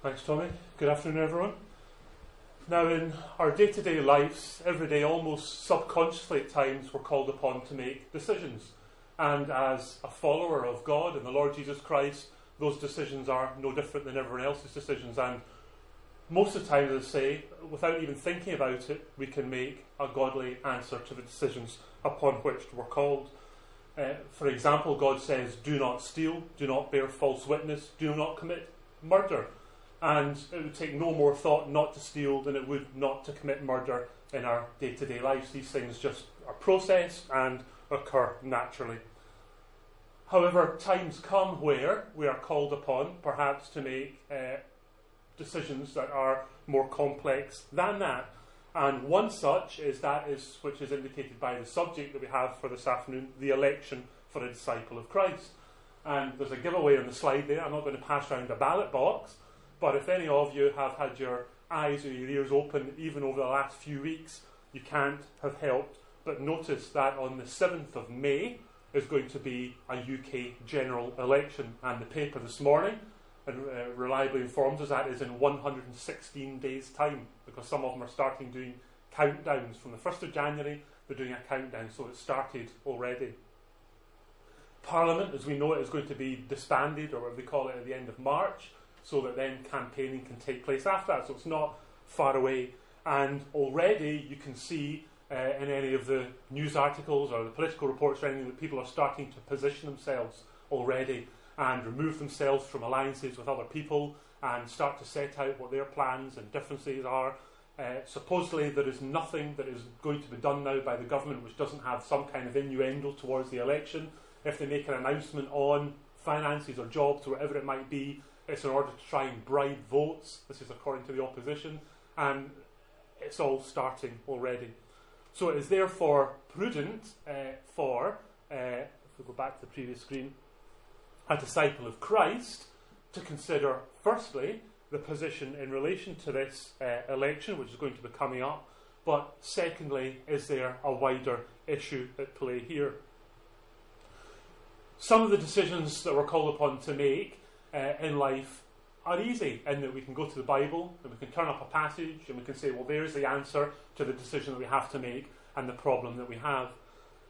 Thanks, Tommy. Good afternoon, everyone. Now, in our day to day lives, every day, almost subconsciously at times, we're called upon to make decisions. And as a follower of God and the Lord Jesus Christ, those decisions are no different than everyone else's decisions. And most of the time, as I say, without even thinking about it, we can make a godly answer to the decisions upon which we're called. Uh, for example, God says, Do not steal, do not bear false witness, do not commit murder and it would take no more thought not to steal than it would not to commit murder in our day to day lives. These things just are processed and occur naturally. However, times come where we are called upon, perhaps, to make uh, decisions that are more complex than that. And one such is that is which is indicated by the subject that we have for this afternoon, the election for a disciple of Christ. And there's a giveaway on the slide there. I'm not going to pass around a ballot box, but if any of you have had your eyes or your ears open even over the last few weeks, you can't have helped but notice that on the 7th of May is going to be a UK general election. And the paper this morning and uh, reliably informs us that is in 116 days' time because some of them are starting doing countdowns. From the 1st of January, they're doing a countdown, so it's started already. Parliament, as we know it, is going to be disbanded, or whatever they call it, at the end of March so that then campaigning can take place after that. So it's not far away. And already you can see uh, in any of the news articles or the political reports or anything that people are starting to position themselves already and remove themselves from alliances with other people and start to set out what their plans and differences are. Uh, supposedly, there is nothing that is going to be done now by the government which doesn't have some kind of innuendo towards the election. If they make an announcement on finances or jobs or whatever it might be, it's in order to try and bribe votes. This is according to the opposition, and it's all starting already. So it is therefore prudent uh, for, uh, if we go back to the previous screen, a disciple of Christ to consider, firstly, the position in relation to this uh, election, which is going to be coming up, but secondly, is there a wider issue at play here? Some of the decisions that we're called upon to make uh, in life are easy in that we can go to the Bible and we can turn up a passage and we can say, well, there's the answer to the decision that we have to make and the problem that we have.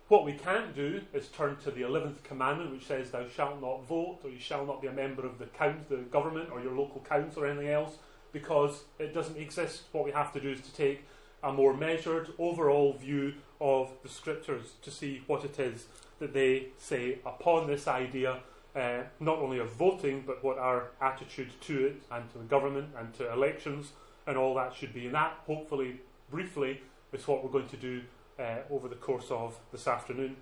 What we can't do is turn to the 11th commandment, which says, Thou shalt not vote, or you shall not be a member of the, count, the government or your local council or anything else, because it doesn't exist. What we have to do is to take a more measured, overall view of the scriptures to see what it is that they say upon this idea uh, not only of voting, but what our attitude to it and to the government and to elections and all that should be. And that, hopefully, briefly, is what we're going to do uh, over the course of this afternoon.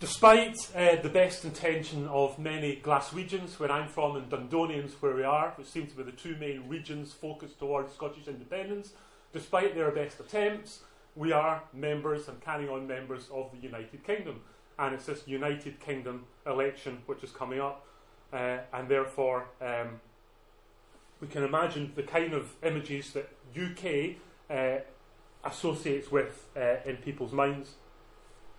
Despite uh, the best intention of many Glaswegians, where I'm from, and Dundonians, where we are, which seem to be the two main regions focused towards Scottish independence, despite their best attempts, we are members and carrying on members of the United Kingdom and it's this United Kingdom election which is coming up, uh, and therefore um, we can imagine the kind of images that UK uh, associates with uh, in people's minds.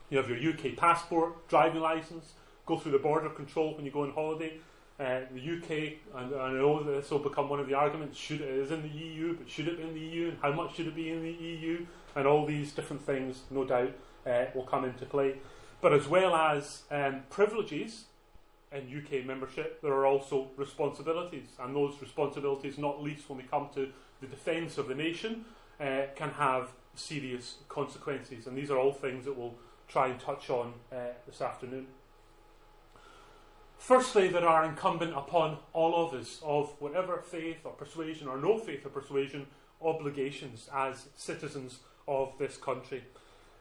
You have your UK passport, driving license, go through the border control when you go on holiday. Uh, the UK, and, and, I know that this will become one of the arguments, should it is in the EU, but should it be in the EU, and how much should it be in the EU, and all these different things, no doubt, uh, will come into play. But as well as um, privileges in UK membership, there are also responsibilities, and those responsibilities, not least when we come to the defence of the nation, uh, can have serious consequences. And these are all things that we'll try and touch on uh, this afternoon. Firstly, there are incumbent upon all of us, of whatever faith or persuasion or no faith or persuasion, obligations as citizens of this country.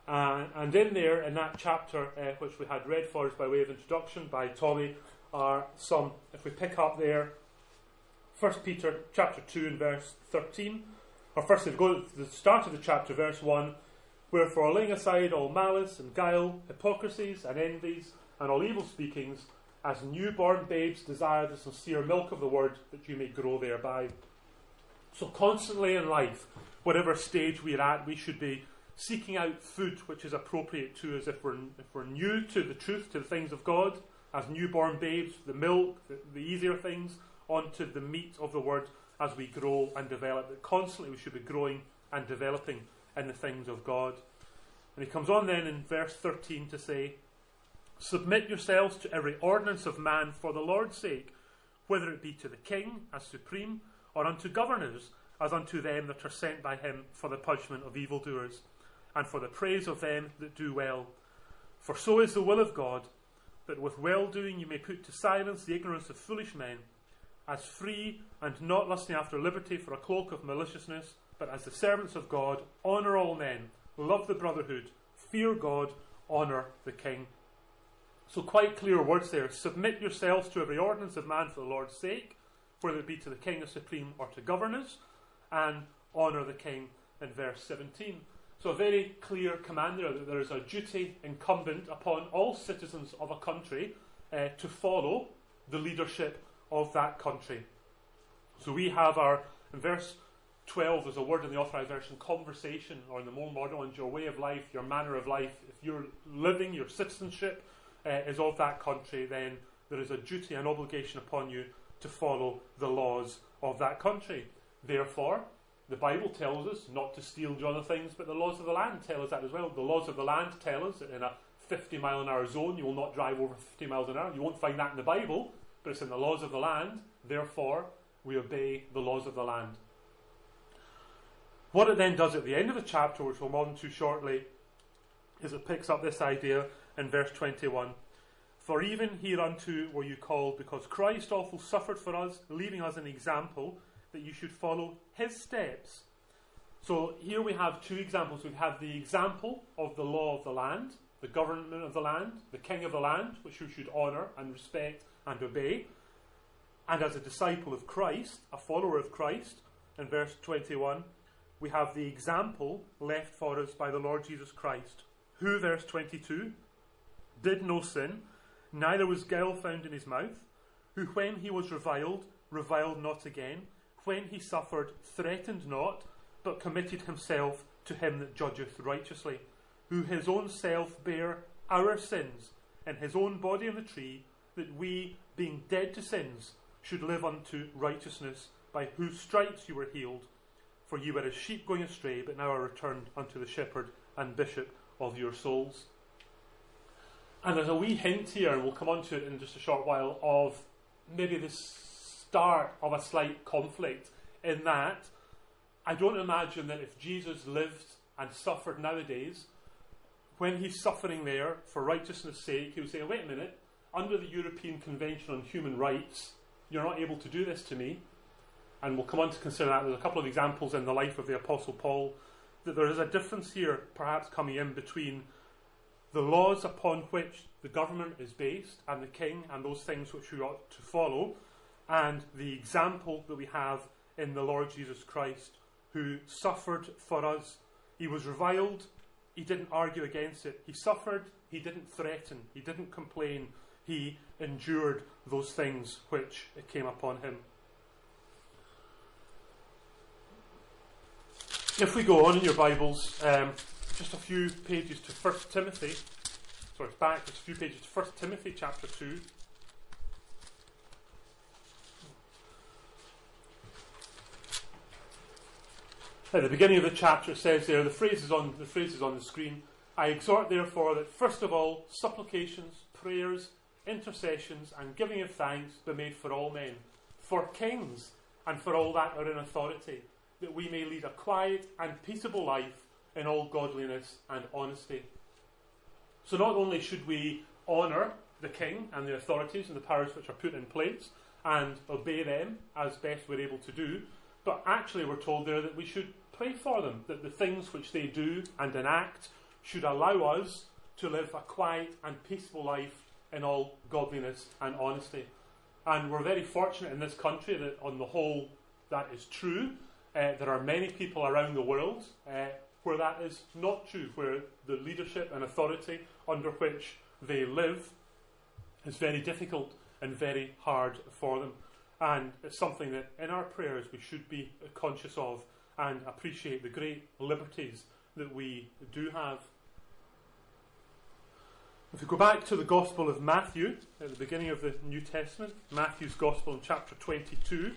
Uh, and in there, in that chapter, uh, which we had read for us by way of introduction by Tommy, are some, if we pick up there, 1 Peter chapter 2 and verse 13, or first, if we go to the start of the chapter, verse 1, Wherefore, laying aside all malice and guile, hypocrisies and envies, and all evil speakings, as newborn babes desire the sincere milk of the word, that you may grow thereby. So, constantly in life, whatever stage we're at, we should be seeking out food which is appropriate to us if we're, if we're new to the truth, to the things of God, as newborn babes, the milk, the, the easier things, onto the meat of the word as we grow and develop. That constantly we should be growing and developing in the things of God. And he comes on then in verse 13 to say, Submit yourselves to every ordinance of man for the Lord's sake, whether it be to the king as supreme, or unto governors as unto them that are sent by him for the punishment of evildoers, and for the praise of them that do well. For so is the will of God, that with well doing you may put to silence the ignorance of foolish men, as free and not lusting after liberty for a cloak of maliciousness, but as the servants of God, honour all men, love the brotherhood, fear God, honour the king. So, quite clear words there. Submit yourselves to every ordinance of man for the Lord's sake, whether it be to the king as supreme or to governors, and honour the king in verse 17. So, a very clear command there that there is a duty incumbent upon all citizens of a country uh, to follow the leadership of that country. So, we have our, in verse 12, there's a word in the authorized version, conversation, or in the more modern ones, your way of life, your manner of life. If you're living, your citizenship uh, is of that country, then there is a duty and obligation upon you to follow the laws of that country. Therefore, the Bible tells us not to steal the other things, but the laws of the land tell us that as well. The laws of the land tell us that in a 50 mile an hour zone you will not drive over 50 miles an hour. You won't find that in the Bible, but it's in the laws of the land. Therefore, we obey the laws of the land. What it then does at the end of the chapter, which we'll move on to shortly, is it picks up this idea in verse 21. For even hereunto were you called, because Christ also suffered for us, leaving us an example that you should follow his steps. So here we have two examples. We have the example of the law of the land, the government of the land, the king of the land, which you should honour and respect and obey. And as a disciple of Christ, a follower of Christ, in verse 21, we have the example left for us by the Lord Jesus Christ, who, verse 22, did no sin, neither was guile found in his mouth, who, when he was reviled, reviled not again, when he suffered, threatened not, but committed himself to him that judgeth righteously, who his own self bare our sins in his own body on the tree, that we, being dead to sins, should live unto righteousness, by whose stripes you were healed. For you were as sheep going astray, but now are returned unto the shepherd and bishop of your souls. And there's a wee hint here, and we'll come on to it in just a short while, of maybe the start of a slight conflict in that I don't imagine that if Jesus lived and suffered nowadays, when he's suffering there for righteousness' sake, he would say, wait a minute, under the European Convention on Human Rights, you're not able to do this to me. And we'll come on to consider that. There's a couple of examples in the life of the Apostle Paul that there is a difference here, perhaps coming in between the laws upon which the government is based and the king and those things which we ought to follow, and the example that we have in the Lord Jesus Christ, who suffered for us. He was reviled, he didn't argue against it. He suffered, he didn't threaten, he didn't complain. He endured those things which came upon him. If we go on in your Bibles, um, just a few pages to 1 Timothy, sorry, back just a few pages to 1 Timothy chapter 2. At the beginning of the chapter, it says there, the phrase is on the phrase is on the screen. I exhort, therefore, that first of all, supplications, prayers, intercessions, and giving of thanks be made for all men, for kings, and for all that are in authority, that we may lead a quiet and peaceable life in all godliness and honesty. So, not only should we honour the king and the authorities and the powers which are put in place and obey them as best we're able to do, but actually, we're told there that we should pray for them, that the things which they do and enact should allow us to live a quiet and peaceful life in all godliness and honesty. And we're very fortunate in this country that, on the whole, that is true. Uh, there are many people around the world uh, where that is not true, where the leadership and authority under which they live is very difficult and very hard for them. And it's something that in our prayers we should be conscious of and appreciate the great liberties that we do have. If we go back to the Gospel of Matthew, at the beginning of the New Testament, Matthew's Gospel in chapter 22.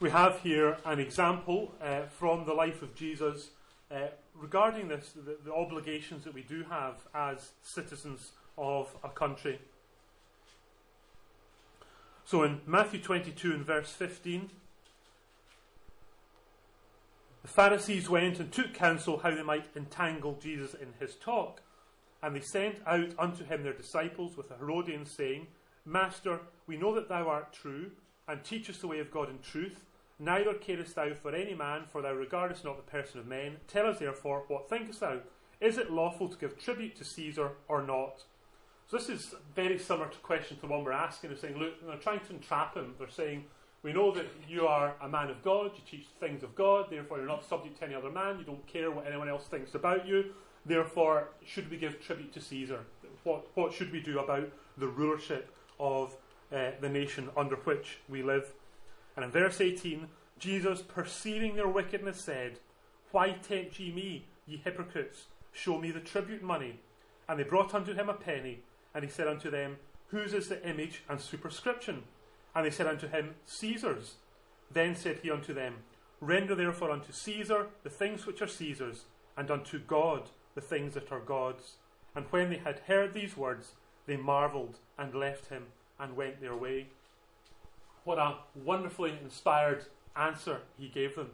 We have here an example uh, from the life of Jesus uh, regarding this, the, the obligations that we do have as citizens of a country. So in Matthew 22 and verse 15, the Pharisees went and took counsel how they might entangle Jesus in his talk. And they sent out unto him their disciples with the Herodians, saying, Master, we know that thou art true, and teachest the way of God in truth. Neither carest thou for any man, for thou regardest not the person of men. Tell us therefore, what thinkest thou? Is it lawful to give tribute to Caesar or not? So this is very similar to question to the one we're asking. They're saying, look, they're trying to entrap him. They're saying, we know that you are a man of God, you teach things of God, therefore you're not subject to any other man, you don't care what anyone else thinks about you, therefore, should we give tribute to Caesar? What, what should we do about the rulership of uh, the nation under which we live? And in verse 18, Jesus, perceiving their wickedness, said, Why tempt ye me, ye hypocrites? Show me the tribute money. And they brought unto him a penny, and he said unto them, Whose is the image and superscription? And they said unto him, Caesar's. Then said he unto them, Render therefore unto Caesar the things which are Caesar's, and unto God the things that are God's. And when they had heard these words, they marvelled and left him and went their way. What a wonderfully inspired answer he gave them.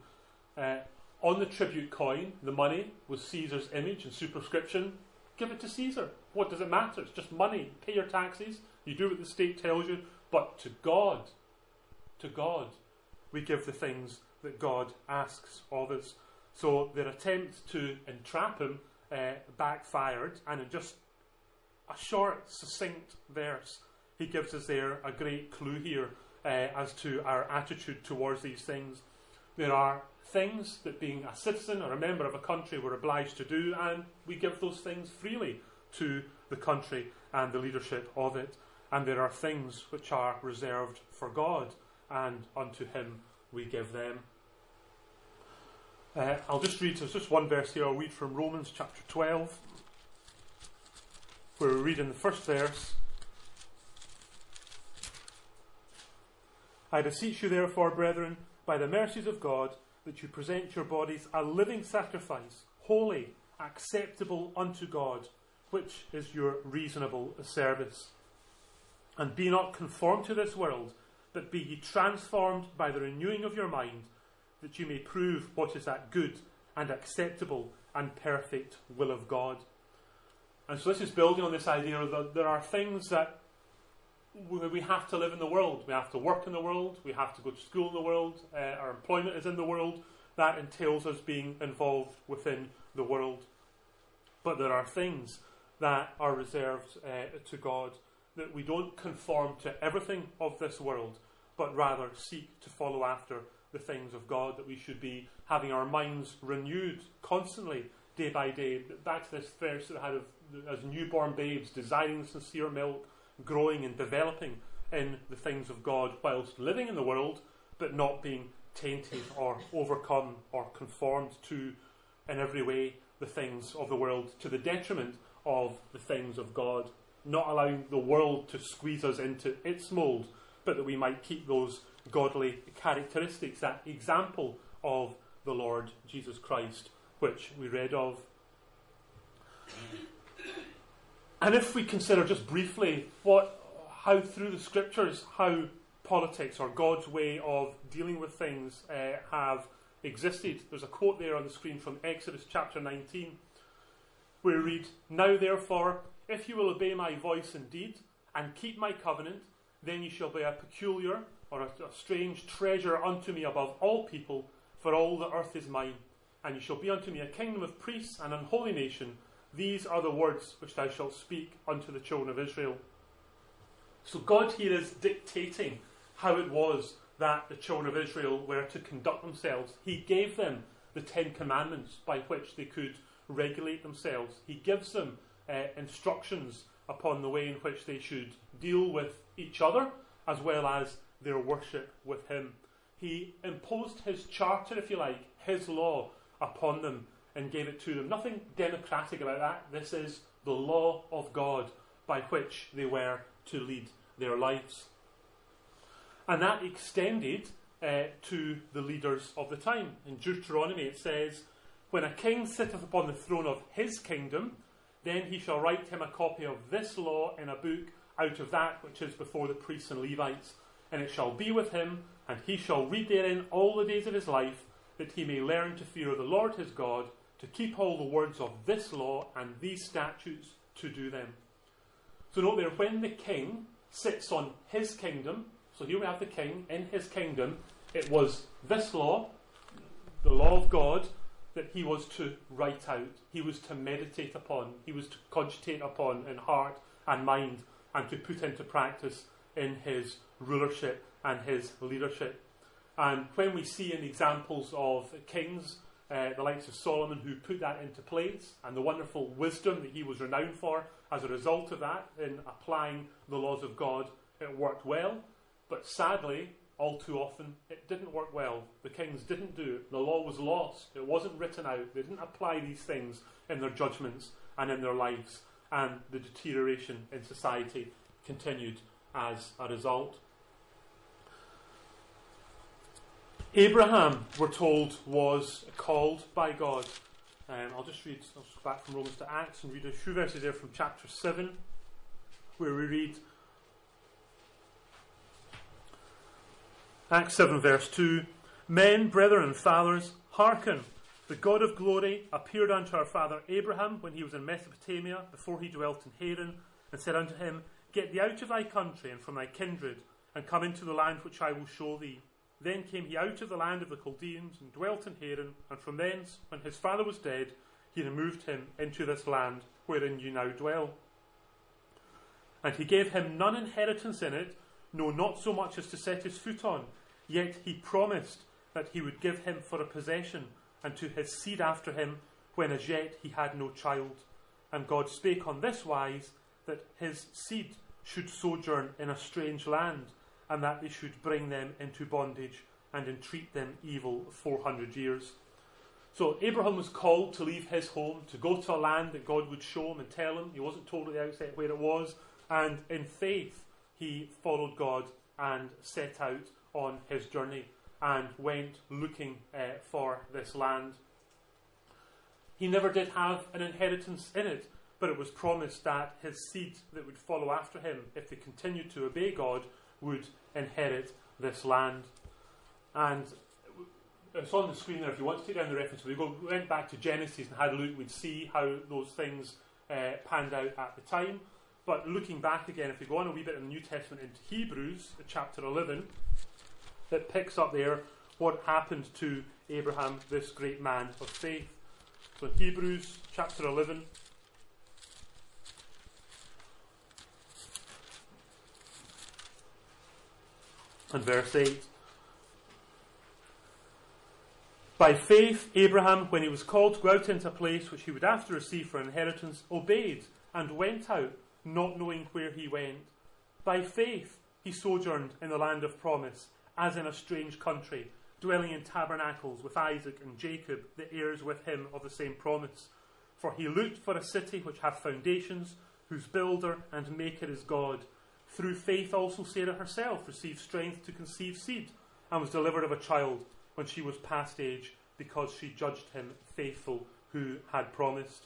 Uh, on the tribute coin, the money was Caesar's image and superscription. Give it to Caesar. What does it matter? It's just money. Pay your taxes. You do what the state tells you. But to God, to God, we give the things that God asks of us. So their attempt to entrap him uh, backfired, and in just a short, succinct verse, he gives us there a great clue here uh, as to our attitude towards these things. There are things that being a citizen or a member of a country we're obliged to do, and we give those things freely to the country and the leadership of it and there are things which are reserved for God, and unto Him we give them. Uh, I'll just read, there's just one verse here, I'll read from Romans chapter 12, where we read in the first verse I beseech you, therefore, brethren, by the mercies of God, that you present your bodies a living sacrifice, holy, acceptable unto God, which is your reasonable service. And be not conformed to this world, but be ye transformed by the renewing of your mind, that you may prove what is that good and acceptable and perfect will of God. And so this is building on this idea that there are things that we have to live in the world. We have to work in the world. We have to go to school in the world. Uh, our employment is in the world. That entails us being involved within the world. But there are things that are reserved uh, to God that we don't conform to everything of this world, but rather seek to follow after the things of God, that we should be having our minds renewed constantly, day by day. Back to this verse that had of, as newborn babes, desiring sincere milk, growing and developing in the things of God, whilst living in the world, but not being tainted or overcome or conformed to, in every way, the things of the world, to the detriment of the things of God not allowing the world to squeeze us into its mould, but that we might keep those godly characteristics, that example of the Lord Jesus Christ, which we read of. And if we consider just briefly what, how through the scriptures, how politics or God's way of dealing with things uh, have existed, there's a quote there on the screen from Exodus chapter 19, where we read, Now therefore, if you will obey my voice indeed, and keep my covenant, then you shall be a peculiar or a, a strange treasure unto me above all people, for all the earth is mine. And you shall be unto me a kingdom of priests and an holy nation. These are the words which thou shalt speak unto the children of Israel. So God here is dictating how it was that the children of Israel were to conduct themselves. He gave them the Ten Commandments by which they could regulate themselves. He gives them uh, instructions upon the way in which they should deal with each other as well as their worship with Him. He imposed His charter, if you like, His law upon them and gave it to them. Nothing democratic about that. This is the law of God by which they were to lead their lives. And that extended uh, to the leaders of the time. In Deuteronomy it says, When a king sitteth upon the throne of his kingdom, then he shall write him a copy of this law in a book out of that which is before the priests and Levites. And it shall be with him, and he shall read therein all the days of his life, that he may learn to fear the Lord his God, to keep all the words of this law and these statutes to do them. So note there, when the king sits on his kingdom, so here we have the king in his kingdom, it was this law, the law of God, that he was to write out, he was to meditate upon, he was to cogitate upon in heart and mind, and to put into practice in his rulership and his leadership. And when we see in examples of kings, uh, the likes of Solomon, who put that into place, and the wonderful wisdom that he was renowned for as a result of that in applying the laws of God, it worked well. But sadly, all too often, it didn't work well. The kings didn't do it. The law was lost. It wasn't written out. They didn't apply these things in their judgments and in their lives. And the deterioration in society continued as a result. Abraham, we're told, was called by God. Um, I'll just read, I'll just go back from Romans to Acts and read a few verses there from chapter 7, where we read, Acts 7, verse 2 Men, brethren, and fathers, hearken. The God of glory appeared unto our father Abraham when he was in Mesopotamia, before he dwelt in Haran, and said unto him, Get thee out of thy country and from thy kindred, and come into the land which I will show thee. Then came he out of the land of the Chaldeans, and dwelt in Haran, and from thence, when his father was dead, he removed him into this land wherein you now dwell. And he gave him none inheritance in it, no, not so much as to set his foot on Yet he promised that he would give him for a possession, and to his seed after him, when as yet he had no child. And God spake on this wise, that his seed should sojourn in a strange land, and that they should bring them into bondage, and entreat them evil four hundred years. So Abraham was called to leave his home, to go to a land that God would show him and tell him. He wasn't told at the outset where it was. And in faith, he followed God and set out on his journey and went looking uh, for this land. He never did have an inheritance in it, but it was promised that his seed that would follow after him, if they continued to obey God, would inherit this land. And it's on the screen there if you want to take down the reference. We go, went back to Genesis and had a look, we'd see how those things uh, panned out at the time. But looking back again, if we go on a wee bit in the New Testament into Hebrews, chapter 11, it picks up there what happened to Abraham, this great man of faith. So in Hebrews chapter 11, and verse 8. By faith, Abraham, when he was called to go out into a place which he would after receive for inheritance, obeyed and went out, not knowing where he went. By faith, he sojourned in the land of promise as in a strange country, dwelling in tabernacles with Isaac and Jacob, the heirs with him of the same promise. For he looked for a city which hath foundations, whose builder and maker is God. Through faith also Sarah herself received strength to conceive seed, and was delivered of a child when she was past age, because she judged him faithful who had promised.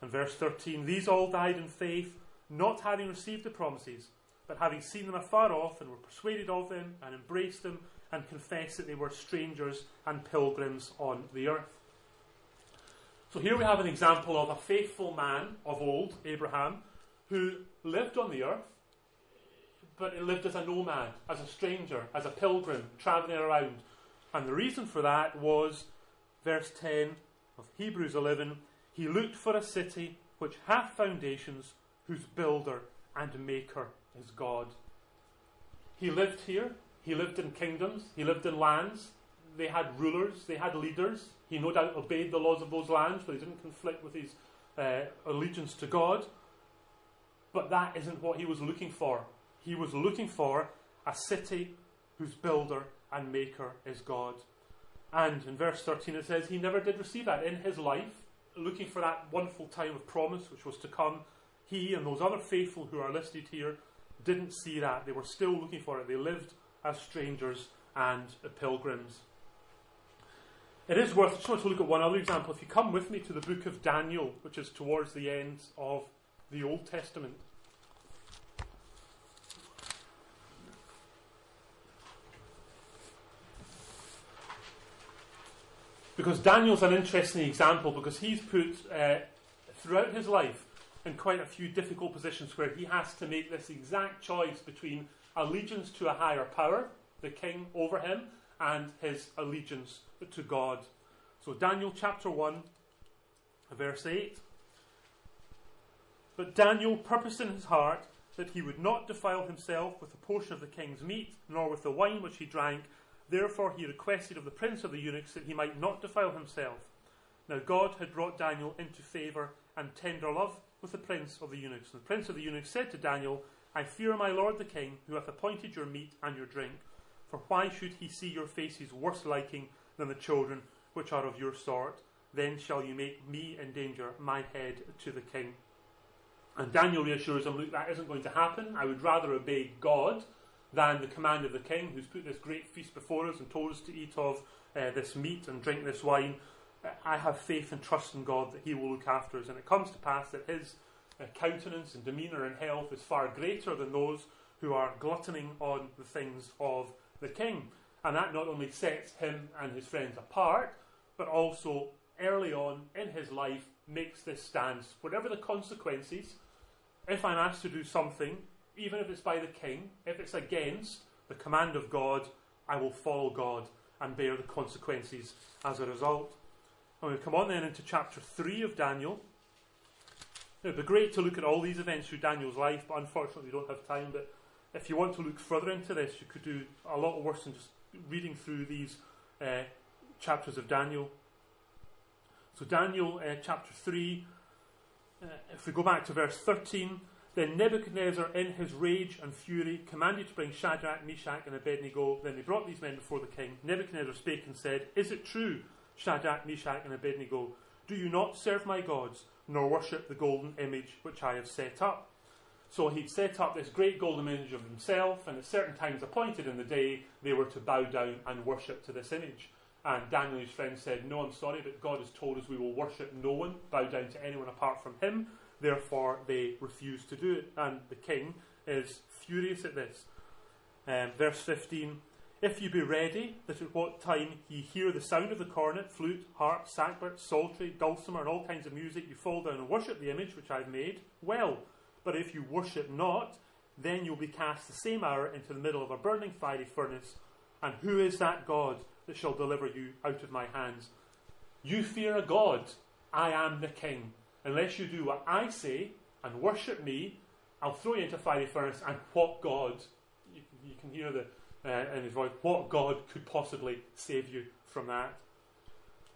And verse 13 These all died in faith, not having received the promises but having seen them afar off and were persuaded of them and embraced them and confessed that they were strangers and pilgrims on the earth. So here we have an example of a faithful man of old, Abraham, who lived on the earth, but he lived as a nomad, as a stranger, as a pilgrim, travelling around. And the reason for that was verse 10 of Hebrews 11 he looked for a city which hath foundations, whose builder and maker is God. He lived here, he lived in kingdoms, he lived in lands. They had rulers, they had leaders. He no doubt obeyed the laws of those lands, but he didn't conflict with his uh, allegiance to God. But that isn't what he was looking for. He was looking for a city whose builder and maker is God. And in verse 13 it says, He never did receive that. In his life, looking for that wonderful time of promise which was to come, he and those other faithful who are listed here didn't see that. They were still looking for it. They lived as strangers and pilgrims. It is worth, I just want to look at one other example. If you come with me to the book of Daniel, which is towards the end of the Old Testament. Because Daniel's an interesting example because he's put uh, throughout his life in quite a few difficult positions where he has to make this exact choice between allegiance to a higher power, the king over him, and his allegiance to God. So, Daniel chapter 1, verse 8. But Daniel purposed in his heart that he would not defile himself with a portion of the king's meat, nor with the wine which he drank. Therefore he requested of the prince of the eunuchs that he might not defile himself. Now God had brought Daniel into favour and tender love with the prince of the eunuchs. And the prince of the eunuchs said to Daniel, I fear my lord the king, who hath appointed your meat and your drink. For why should he see your faces worse liking than the children which are of your sort? Then shall you make me endanger my head to the king. And Daniel reassures him, look, that isn't going to happen. I would rather obey God than the command of the king, who's put this great feast before us and told us to eat of uh, this meat and drink this wine. I have faith and trust in God that He will look after us. And it comes to pass that His uh, countenance and demeanour and health is far greater than those who are gluttoning on the things of the king. And that not only sets him and his friends apart, but also early on in his life makes this stance. Whatever the consequences, if I'm asked to do something, even if it's by the king, if it's against the command of God, I will follow God and bear the consequences as a result. And we come on then into chapter 3 of Daniel. It would be great to look at all these events through Daniel's life, but unfortunately we don't have time. But if you want to look further into this, you could do a lot worse than just reading through these uh, chapters of Daniel. So, Daniel uh, chapter 3, uh, if we go back to verse 13, then Nebuchadnezzar, in his rage and fury, commanded to bring Shadrach, Meshach, and Abednego. Then they brought these men before the king. Nebuchadnezzar spake and said, Is it true, Shadrach, Meshach, and Abednego? Do you not serve my gods, nor worship the golden image which I have set up? So he'd set up this great golden image of himself, and at certain times appointed in the day, they were to bow down and worship to this image. And Daniel his friends said, No, I'm sorry, but God has told us we will worship no one, bow down to anyone apart from him. Therefore, they refuse to do it. And the king is furious at this. Um, verse 15 If you be ready, that at what time ye hear the sound of the cornet, flute, harp, sackbut, psaltery, dulcimer, and all kinds of music, you fall down and worship the image which I have made, well. But if you worship not, then you'll be cast the same hour into the middle of a burning fiery furnace. And who is that God that shall deliver you out of my hands? You fear a God. I am the king. Unless you do what I say and worship me, I'll throw you into a fiery furnace. And what God, you, you can hear the uh, in his voice, what God could possibly save you from that?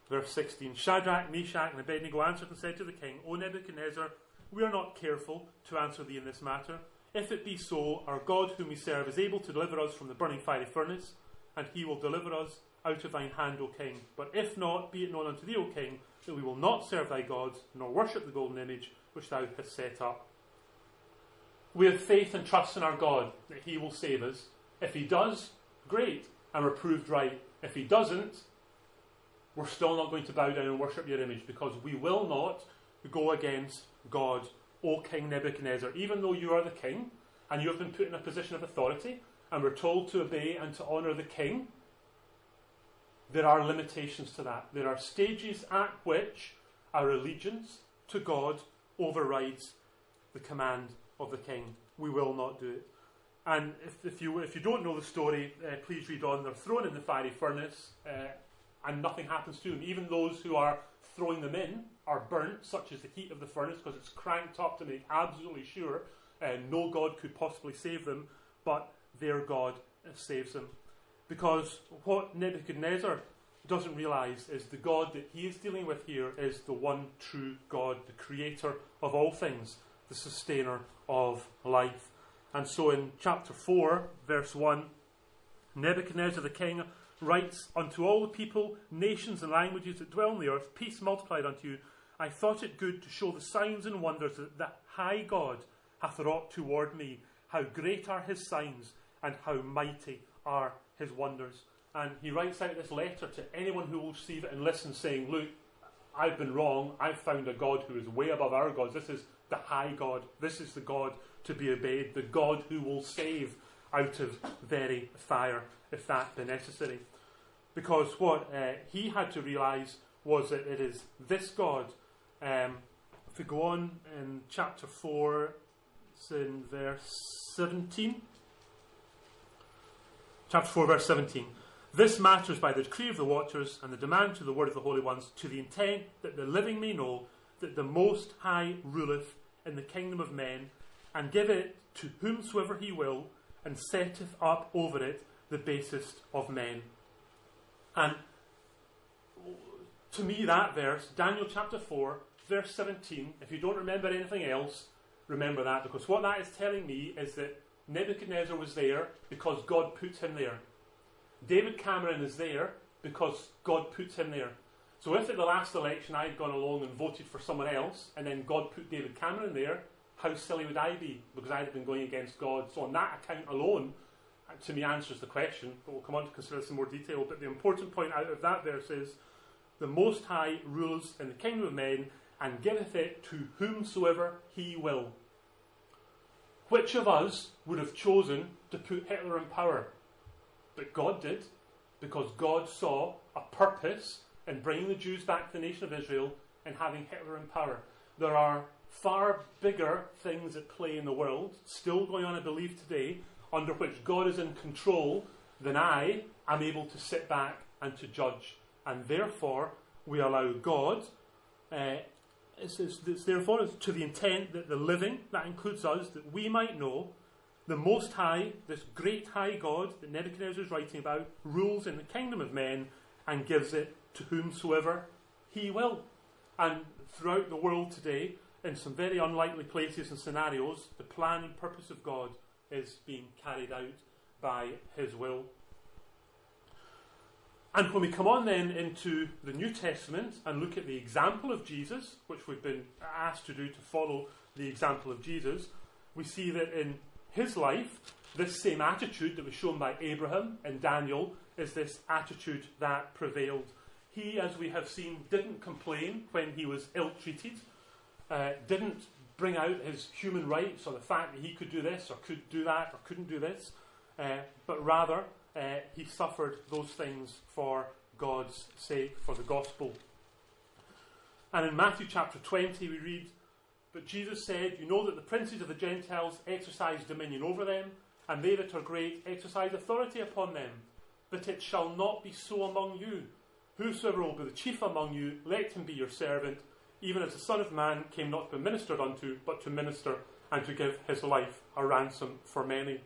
Verse 16 Shadrach, Meshach, and Abednego answered and said to the king, O Nebuchadnezzar, we are not careful to answer thee in this matter. If it be so, our God whom we serve is able to deliver us from the burning fiery furnace, and he will deliver us out of thine hand, O king. But if not, be it known unto thee, O king, that we will not serve thy gods, nor worship the golden image which thou hast set up. We have faith and trust in our God that he will save us. If he does, great, and we're proved right. If he doesn't, we're still not going to bow down and worship your image because we will not go against God, O King Nebuchadnezzar. Even though you are the king and you have been put in a position of authority and we're told to obey and to honour the king, there are limitations to that. There are stages at which our allegiance to God overrides the command of the king. We will not do it. And if, if, you, if you don't know the story, uh, please read on. They're thrown in the fiery furnace uh, and nothing happens to them. Even those who are throwing them in are burnt, such as the heat of the furnace, because it's cranked up to make absolutely sure uh, no God could possibly save them, but their God saves them. Because what Nebuchadnezzar doesn't realize is the God that he is dealing with here is the one true God, the creator of all things, the sustainer of life. And so in chapter 4, verse 1, Nebuchadnezzar the king writes, Unto all the people, nations, and languages that dwell on the earth, peace multiplied unto you. I thought it good to show the signs and wonders that the high God hath wrought toward me. How great are his signs, and how mighty are his wonders. And he writes out this letter to anyone who will receive it and listen, saying, Look, I've been wrong. I've found a God who is way above our gods. This is the high God. This is the God to be obeyed, the God who will save out of very fire if that be necessary. Because what uh, he had to realize was that it is this God. Um, if we go on in chapter 4, it's in verse 17. Chapter 4, verse 17. This matters by the decree of the watchers and the demand to the word of the holy ones, to the intent that the living may know that the Most High ruleth in the kingdom of men, and give it to whomsoever he will, and setteth up over it the basest of men. And to me, that verse, Daniel chapter 4, verse 17, if you don't remember anything else, remember that, because what that is telling me is that Nebuchadnezzar was there because God put him there. David Cameron is there because God put him there. So if at the last election I'd gone along and voted for someone else, and then God put David Cameron there, how silly would I be? Because I'd have been going against God. So on that account alone, uh, to me answers the question, but we'll come on to consider this in more detail. But the important point out of that verse is the Most High rules in the kingdom of men and giveth it to whomsoever he will. Which of us would have chosen to put Hitler in power? But God did, because God saw a purpose in bringing the Jews back to the nation of Israel and having Hitler in power. There are far bigger things at play in the world, still going on, I believe, today, under which God is in control, than I am able to sit back and to judge. And therefore, we allow God, uh, it's, it's, therefore to the intent that the living, that includes us, that we might know the Most High, this great high God that Nebuchadnezzar is writing about, rules in the kingdom of men and gives it to whomsoever he will. And throughout the world today, in some very unlikely places and scenarios, the plan and purpose of God is being carried out by His will. And when we come on then into the New Testament and look at the example of Jesus, which we've been asked to do to follow the example of Jesus, we see that in his life, this same attitude that was shown by Abraham and Daniel is this attitude that prevailed. He, as we have seen, didn't complain when he was ill treated uh, didn't bring out his human rights or the fact that he could do this or could do that or couldn't do this, uh, but rather uh, he suffered those things for God's sake, for the gospel. And in Matthew chapter 20, we read, But Jesus said, You know that the princes of the Gentiles exercise dominion over them, and they that are great exercise authority upon them. But it shall not be so among you. Whosoever will be the chief among you, let him be your servant even as the Son of Man came not to be ministered unto, but to minister and to give his life a ransom for many.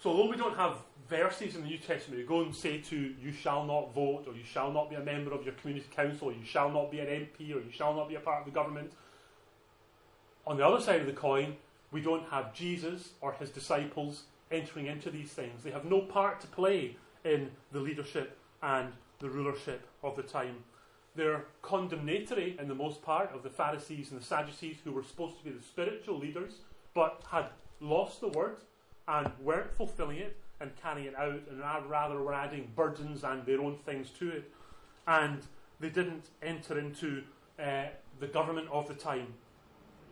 So, although we don't have verses in the New Testament that go and say to you shall not vote, or you shall not be a member of your community council, or you shall not be an MP, or you shall not be a part of the government, on the other side of the coin, we don't have Jesus or his disciples entering into these things. They have no part to play in the leadership and the rulership of the time. They're condemnatory in the most part of the Pharisees and the Sadducees who were supposed to be the spiritual leaders but had lost the word and weren't fulfilling it and carrying it out and rather were adding burdens and their own things to it. And they didn't enter into uh, the government of the time,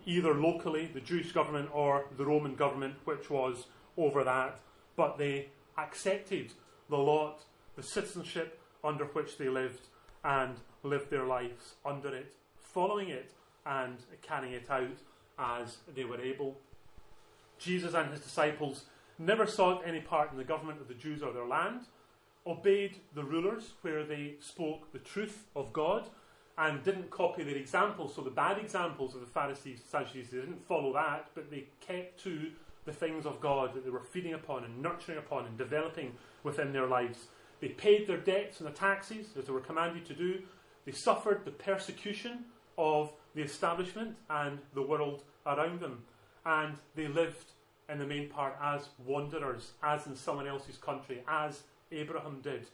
either locally, the Jewish government, or the Roman government, which was over that. But they accepted the lot, the citizenship under which they lived, and lived their lives under it, following it, and carrying it out as they were able. Jesus and his disciples never sought any part in the government of the Jews or their land, obeyed the rulers where they spoke the truth of God, and didn't copy their examples. So the bad examples of the Pharisees Sadducees, they didn't follow that, but they kept to the things of God that they were feeding upon and nurturing upon and developing within their lives. They paid their debts and the taxes as they were commanded to do, they suffered the persecution of the establishment and the world around them. And they lived, in the main part, as wanderers, as in someone else's country, as Abraham did,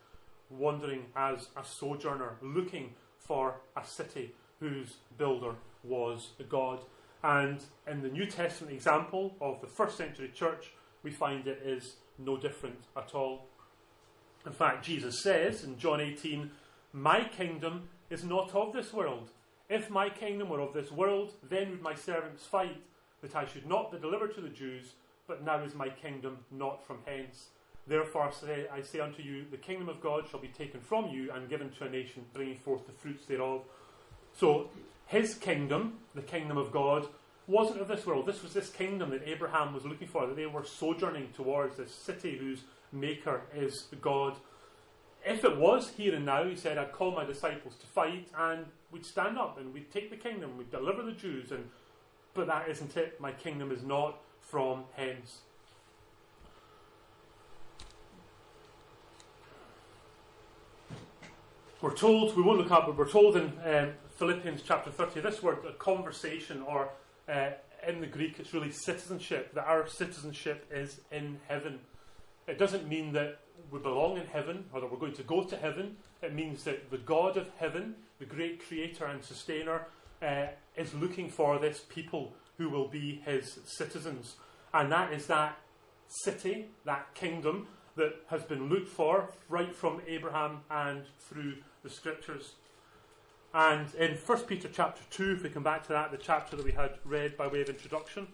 wandering as a sojourner, looking for a city whose builder was God. And in the New Testament example of the first century church, we find it is no different at all. In fact, Jesus says in John 18, My kingdom is not of this world. If my kingdom were of this world, then would my servants fight that I should not be delivered to the Jews, but now is my kingdom not from hence. Therefore say, I say unto you, the kingdom of God shall be taken from you and given to a nation, bringing forth the fruits thereof. So his kingdom, the kingdom of God, wasn't of this world. This was this kingdom that Abraham was looking for, that they were sojourning towards, this city whose maker is God. If it was here and now, he said, I'd call my disciples to fight and we'd stand up and we'd take the kingdom, we'd deliver the Jews, and but that isn't it. My kingdom is not from hence. We're told, we won't look up, but we're told in um, Philippians chapter 30, this word, a conversation, or uh, in the Greek, it's really citizenship, that our citizenship is in heaven. It doesn't mean that we belong in heaven or that we're going to go to heaven. It means that the God of heaven, the great creator and sustainer, uh, is looking for this people who will be his citizens. And that is that city, that kingdom that has been looked for right from Abraham and through the scriptures. And in 1 Peter chapter 2, if we come back to that, the chapter that we had read by way of introduction,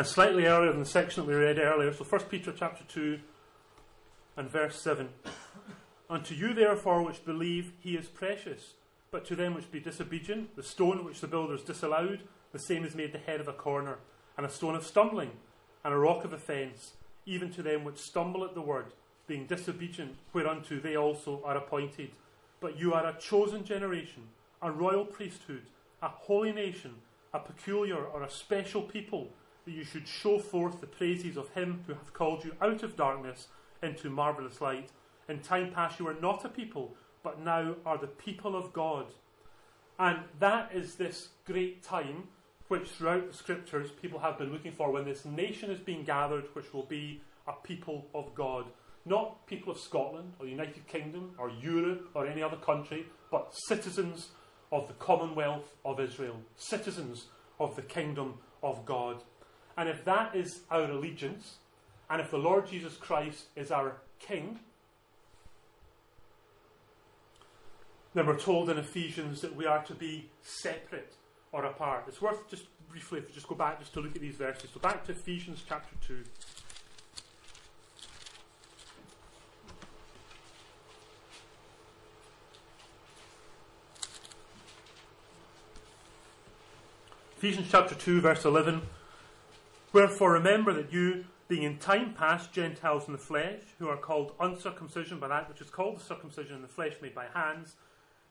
and slightly earlier than the section that we read earlier. So 1 Peter chapter 2 and verse 7. Unto you therefore which believe he is precious, but to them which be disobedient, the stone which the builders disallowed, the same is made the head of a corner, and a stone of stumbling, and a rock of offence, even to them which stumble at the word, being disobedient, whereunto they also are appointed. But you are a chosen generation, a royal priesthood, a holy nation, a peculiar or a special people that you should show forth the praises of him who hath called you out of darkness into marvellous light. In time past you were not a people, but now are the people of God. And that is this great time which throughout the scriptures people have been looking for when this nation is being gathered, which will be a people of God. Not people of Scotland or the United Kingdom or Europe or any other country, but citizens of the Commonwealth of Israel, citizens of the kingdom of God. And if that is our allegiance, and if the Lord Jesus Christ is our King, then we're told in Ephesians that we are to be separate or apart. It's worth just briefly, if we just go back just to look at these verses. So back to Ephesians chapter 2. Ephesians chapter 2, verse 11. Wherefore remember that you, being in time past Gentiles in the flesh, who are called uncircumcision by that which is called the circumcision in the flesh made by hands,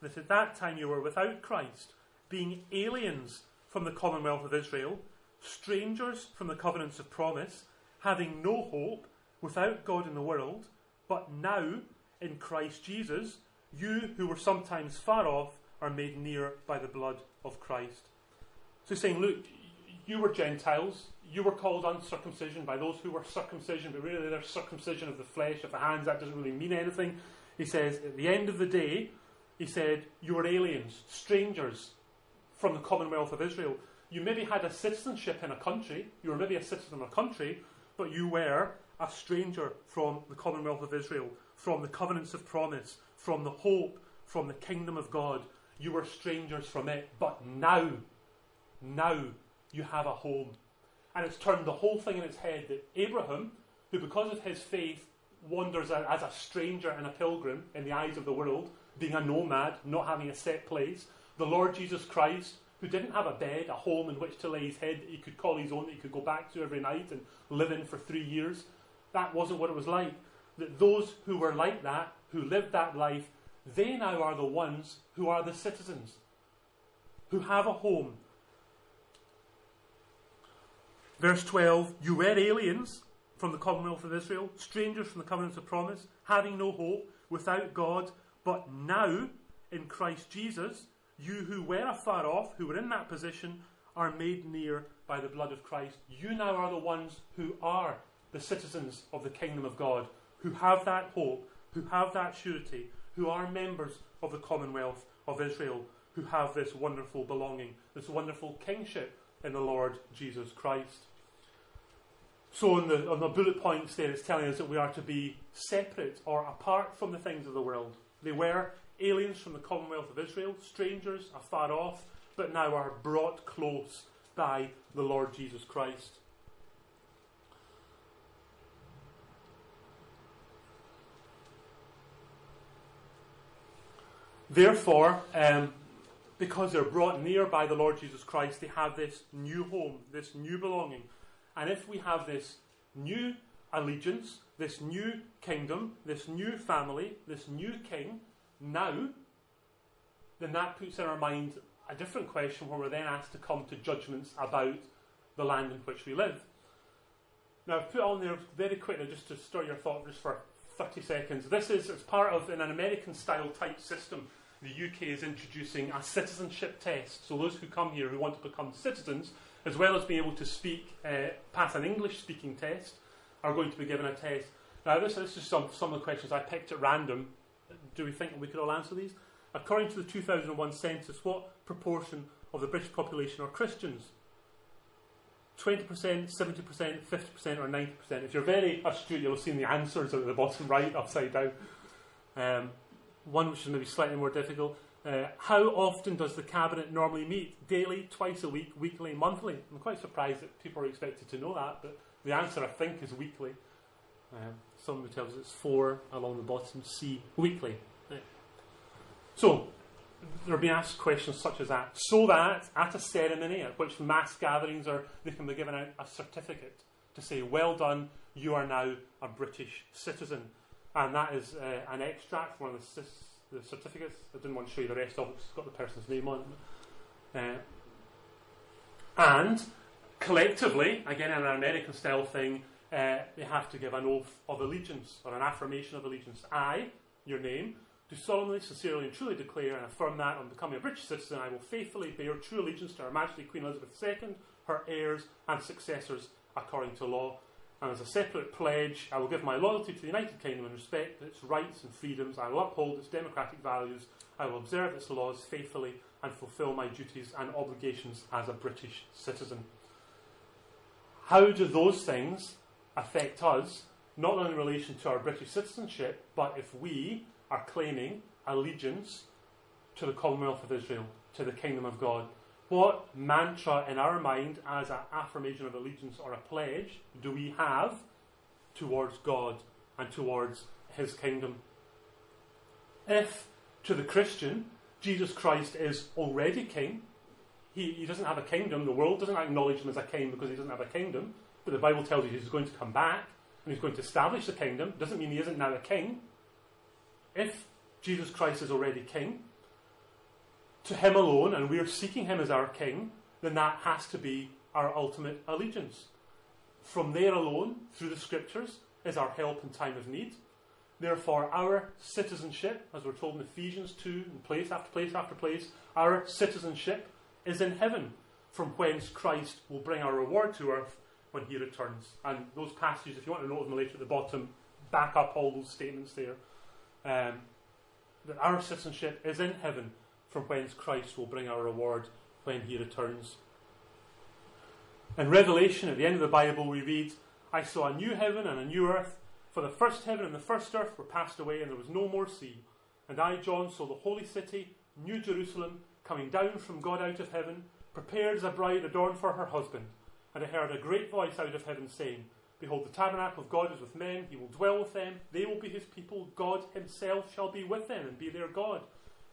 that at that time you were without Christ, being aliens from the commonwealth of Israel, strangers from the covenants of promise, having no hope, without God in the world, but now in Christ Jesus, you who were sometimes far off are made near by the blood of Christ. So he's saying, look, you were Gentiles, you were called uncircumcision by those who were circumcision, but really they're circumcision of the flesh, of the hands. That doesn't really mean anything. He says, at the end of the day, he said, you were aliens, strangers from the commonwealth of Israel. You maybe had a citizenship in a country, you were maybe a citizen of a country, but you were a stranger from the commonwealth of Israel, from the covenants of promise, from the hope, from the kingdom of God. You were strangers from it, but now, now you have a home and it's turned the whole thing in its head that Abraham, who because of his faith wanders as a stranger and a pilgrim in the eyes of the world, being a nomad, not having a set place, the Lord Jesus Christ, who didn't have a bed, a home in which to lay his head that he could call his own, that he could go back to every night and live in for three years, that wasn't what it was like. That those who were like that, who lived that life, they now are the ones who are the citizens, who have a home, Verse 12 You were aliens from the commonwealth of Israel, strangers from the covenants of promise, having no hope, without God, but now in Christ Jesus, you who were afar off, who were in that position, are made near by the blood of Christ. You now are the ones who are the citizens of the kingdom of God, who have that hope, who have that surety, who are members of the commonwealth of Israel, who have this wonderful belonging, this wonderful kingship in the Lord Jesus Christ. So, on the, on the bullet points there, it's telling us that we are to be separate or apart from the things of the world. They were aliens from the commonwealth of Israel, strangers afar off, but now are brought close by the Lord Jesus Christ. Therefore, um, because they're brought near by the Lord Jesus Christ, they have this new home, this new belonging. And if we have this new allegiance, this new kingdom, this new family, this new king, now, then that puts in our mind a different question where we're then asked to come to judgments about the land in which we live. Now, I've put on there very quickly just to stir your thought just for 30 seconds. This is it's part of in an American style type system the UK is introducing a citizenship test. So those who come here who want to become citizens, as well as being able to speak, uh, pass an English speaking test, are going to be given a test. Now, this, this is some, some of the questions I picked at random. Do we think we could all answer these? According to the 2001 census, what proportion of the British population are Christians? 20%, 70%, 50%, or 90%? If you're very astute, you'll have seen the answers at the bottom right, upside down. Um, one which is maybe slightly more difficult. Uh, how often does the cabinet normally meet? Daily, twice a week, weekly, monthly? I'm quite surprised that people are expected to know that, but the answer I think is weekly. Um, somebody tells us it's four along the bottom. C, weekly. Right. So, have been asked questions such as that, so that at a ceremony at which mass gatherings are, they can be given out a certificate to say, "Well done, you are now a British citizen." and that is uh, an extract from one of the, the, certificates. I didn't want to show you the rest of it, it's got the person's name on it. Uh, and collectively, again, in an American style thing, uh, they have to give an oath of allegiance or an affirmation of allegiance. I, your name, do solemnly, sincerely, and truly declare and affirm that on becoming a British citizen, I will faithfully bear true allegiance to Her Majesty Queen Elizabeth II, her heirs and successors according to law and as a separate pledge, I will give my loyalty to the United Kingdom and respect its rights and freedoms. I will uphold its democratic values. I will observe its laws faithfully and fulfil my duties and obligations as a British citizen. How do those things affect us, not only in relation to our British citizenship, but if we are claiming allegiance to the Commonwealth of Israel, to the Kingdom of God? What mantra in our mind, as an affirmation of allegiance or a pledge, do we have towards God and towards His kingdom? If to the Christian, Jesus Christ is already king, he, he doesn't have a kingdom, the world doesn't acknowledge him as a king because he doesn't have a kingdom, but the Bible tells you he's going to come back and he's going to establish the kingdom, doesn't mean he isn't now a king. If Jesus Christ is already king, to Him alone and we are seeking Him as our King, then that has to be our ultimate allegiance. From there alone, through the Scriptures, is our help in time of need. Therefore, our citizenship, as we're told in Ephesians 2, in place after place after place, our citizenship is in heaven, from whence Christ will bring our reward to earth when he returns. And those passages, if you want to note them later at the bottom, back up all those statements there. Um, that our citizenship is in heaven, from whence Christ will bring our reward when he returns. In Revelation, at the end of the Bible, we read, I saw a new heaven and a new earth, for the first heaven and the first earth were passed away, and there was no more sea. And I, John, saw the holy city, New Jerusalem, coming down from God out of heaven, prepared as a bride adorned for her husband. And I heard a great voice out of heaven saying, Behold, the tabernacle of God is with men, he will dwell with them, they will be his people, God himself shall be with them and be their God.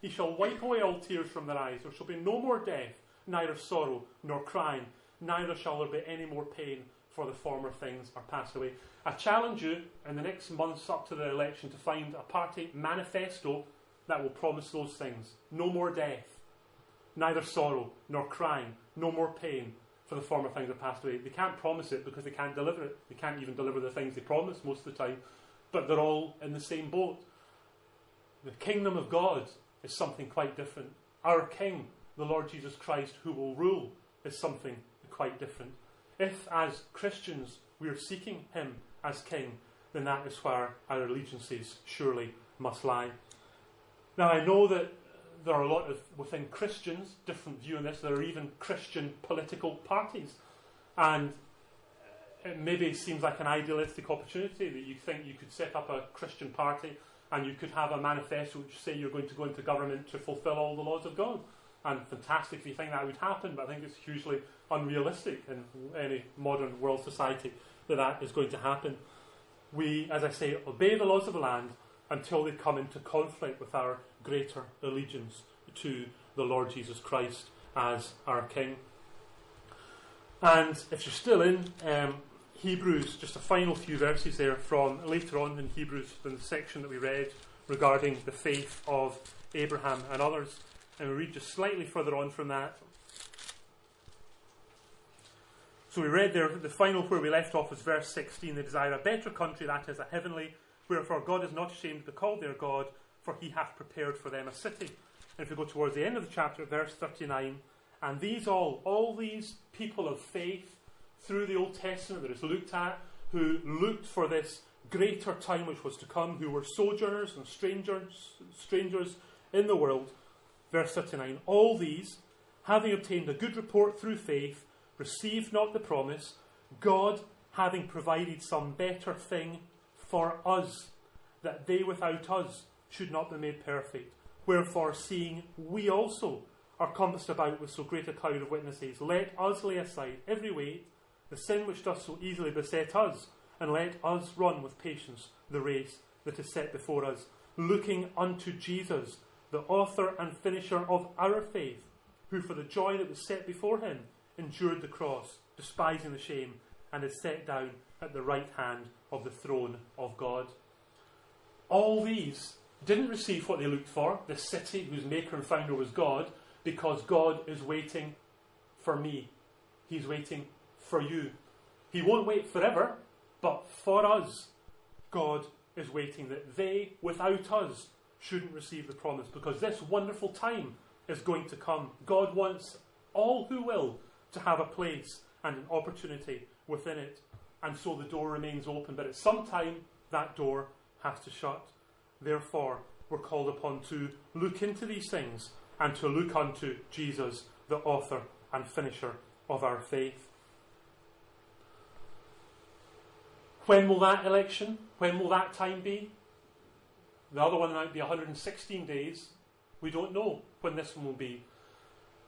He shall wipe away all tears from their eyes. There shall be no more death, neither sorrow nor crying, neither shall there be any more pain, for the former things are passed away. I challenge you in the next months up to the election to find a party manifesto that will promise those things. No more death, neither sorrow nor crying, no more pain, for the former things that passed away. They can't promise it because they can't deliver it. They can't even deliver the things they promise most of the time. But they're all in the same boat. The kingdom of God is something quite different. Our King, the Lord Jesus Christ, who will rule, is something quite different. If, as Christians, we are seeking Him as King, then that is where our allegiances surely must lie. Now, I know that there are a lot of, within Christians, different view on this. There are even Christian political parties. And it maybe seems like an idealistic opportunity that you think you could set up a Christian party and you could have a manifesto which say you're going to go into government to fulfill all the laws of God. And fantastic if you think that would happen, but I think it's hugely unrealistic in any modern world society that that is going to happen. We, as I say, obey the laws of the land until they come into conflict with our greater allegiance to the Lord Jesus Christ as our King. And if you're still in um, Hebrews, just a final few verses there from later on in Hebrews, in the section that we read regarding the faith of Abraham and others. And we read just slightly further on from that. So we read there, the final where we left off was verse 16. They desire a better country, that is, a heavenly, wherefore God is not ashamed to be called their God, for he hath prepared for them a city. And if we go towards the end of the chapter, verse 39, and these all, all these people of faith through the Old Testament that is looked at, who looked for this greater time which was to come, who were sojourners and strangers, strangers in the world. Verse 39, all these, having obtained a good report through faith, received not the promise, God having provided some better thing for us, that they without us should not be made perfect. Wherefore, seeing we also are compassed about with so great a cloud of witnesses, let us lay aside every weight, the sin which doth so easily beset us, and let us run with patience the race that is set before us, looking unto Jesus, the author and finisher of our faith, who for the joy that was set before him endured the cross, despising the shame, and is set down at the right hand of the throne of God. All these didn't receive what they looked for, the city whose maker and founder was God, because God is waiting for me. He's waiting for you. He won't wait forever, but for us, God is waiting that they, without us, shouldn't receive the promise because this wonderful time is going to come. God wants all who will to have a place and an opportunity within it. And so the door remains open, but at some time that door has to shut. Therefore, we're called upon to look into these things and to look unto Jesus, the author and finisher of our faith. When will that election, when will that time be? The other one might be 116 days. We don't know when this one will be.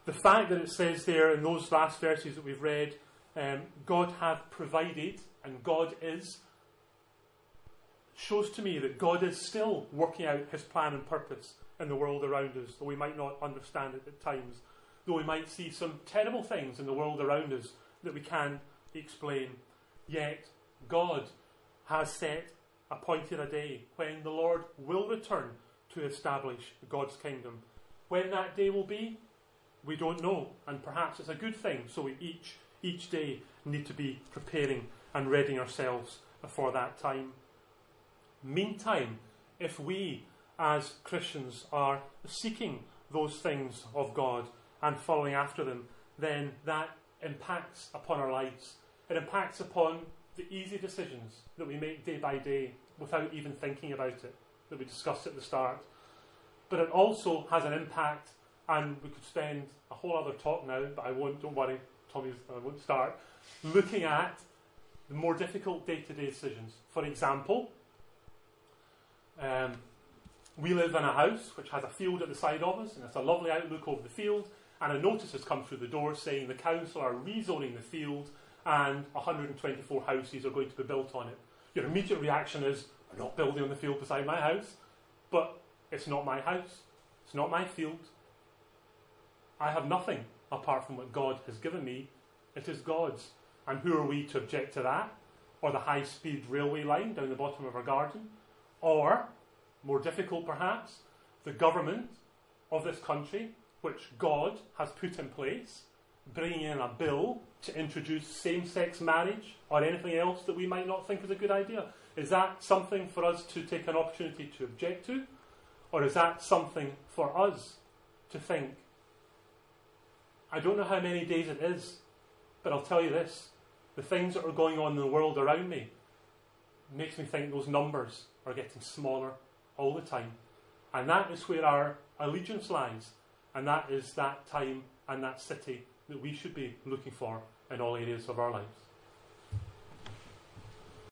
The fact that it says there in those last verses that we've read, um, God hath provided and God is, shows to me that God is still working out his plan and purpose in the world around us, though we might not understand it at times, though we might see some terrible things in the world around us that we can't explain. Yet, God has set, appointed a day when the Lord will return to establish God's kingdom. When that day will be, we don't know, and perhaps it's a good thing, so we each, each day need to be preparing and readying ourselves for that time. Meantime, if we as Christians are seeking those things of God and following after them, then that impacts upon our lives. It impacts upon the easy decisions that we make day by day without even thinking about it, that we discussed at the start. But it also has an impact, and we could spend a whole other talk now, but I won't, don't worry, Tommy, I won't start, looking at the more difficult day to day decisions. For example, um, we live in a house which has a field at the side of us, and it's a lovely outlook over the field. And a notice has come through the door saying the council are rezoning the field and 124 houses are going to be built on it. Your immediate reaction is, we're not building on the field beside my house. But it's not my house, it's not my field. I have nothing apart from what God has given me. It is God's. And who are we to object to that? Or the high speed railway line down the bottom of our garden? Or more difficult perhaps, the government of this country, which God has put in place. Bringing in a bill to introduce same sex marriage or anything else that we might not think is a good idea? Is that something for us to take an opportunity to object to? Or is that something for us to think? I don't know how many days it is, but I'll tell you this the things that are going on in the world around me makes me think those numbers are getting smaller all the time. And that is where our allegiance lies. And that is that time and that city that we should be looking for in all areas of our lives.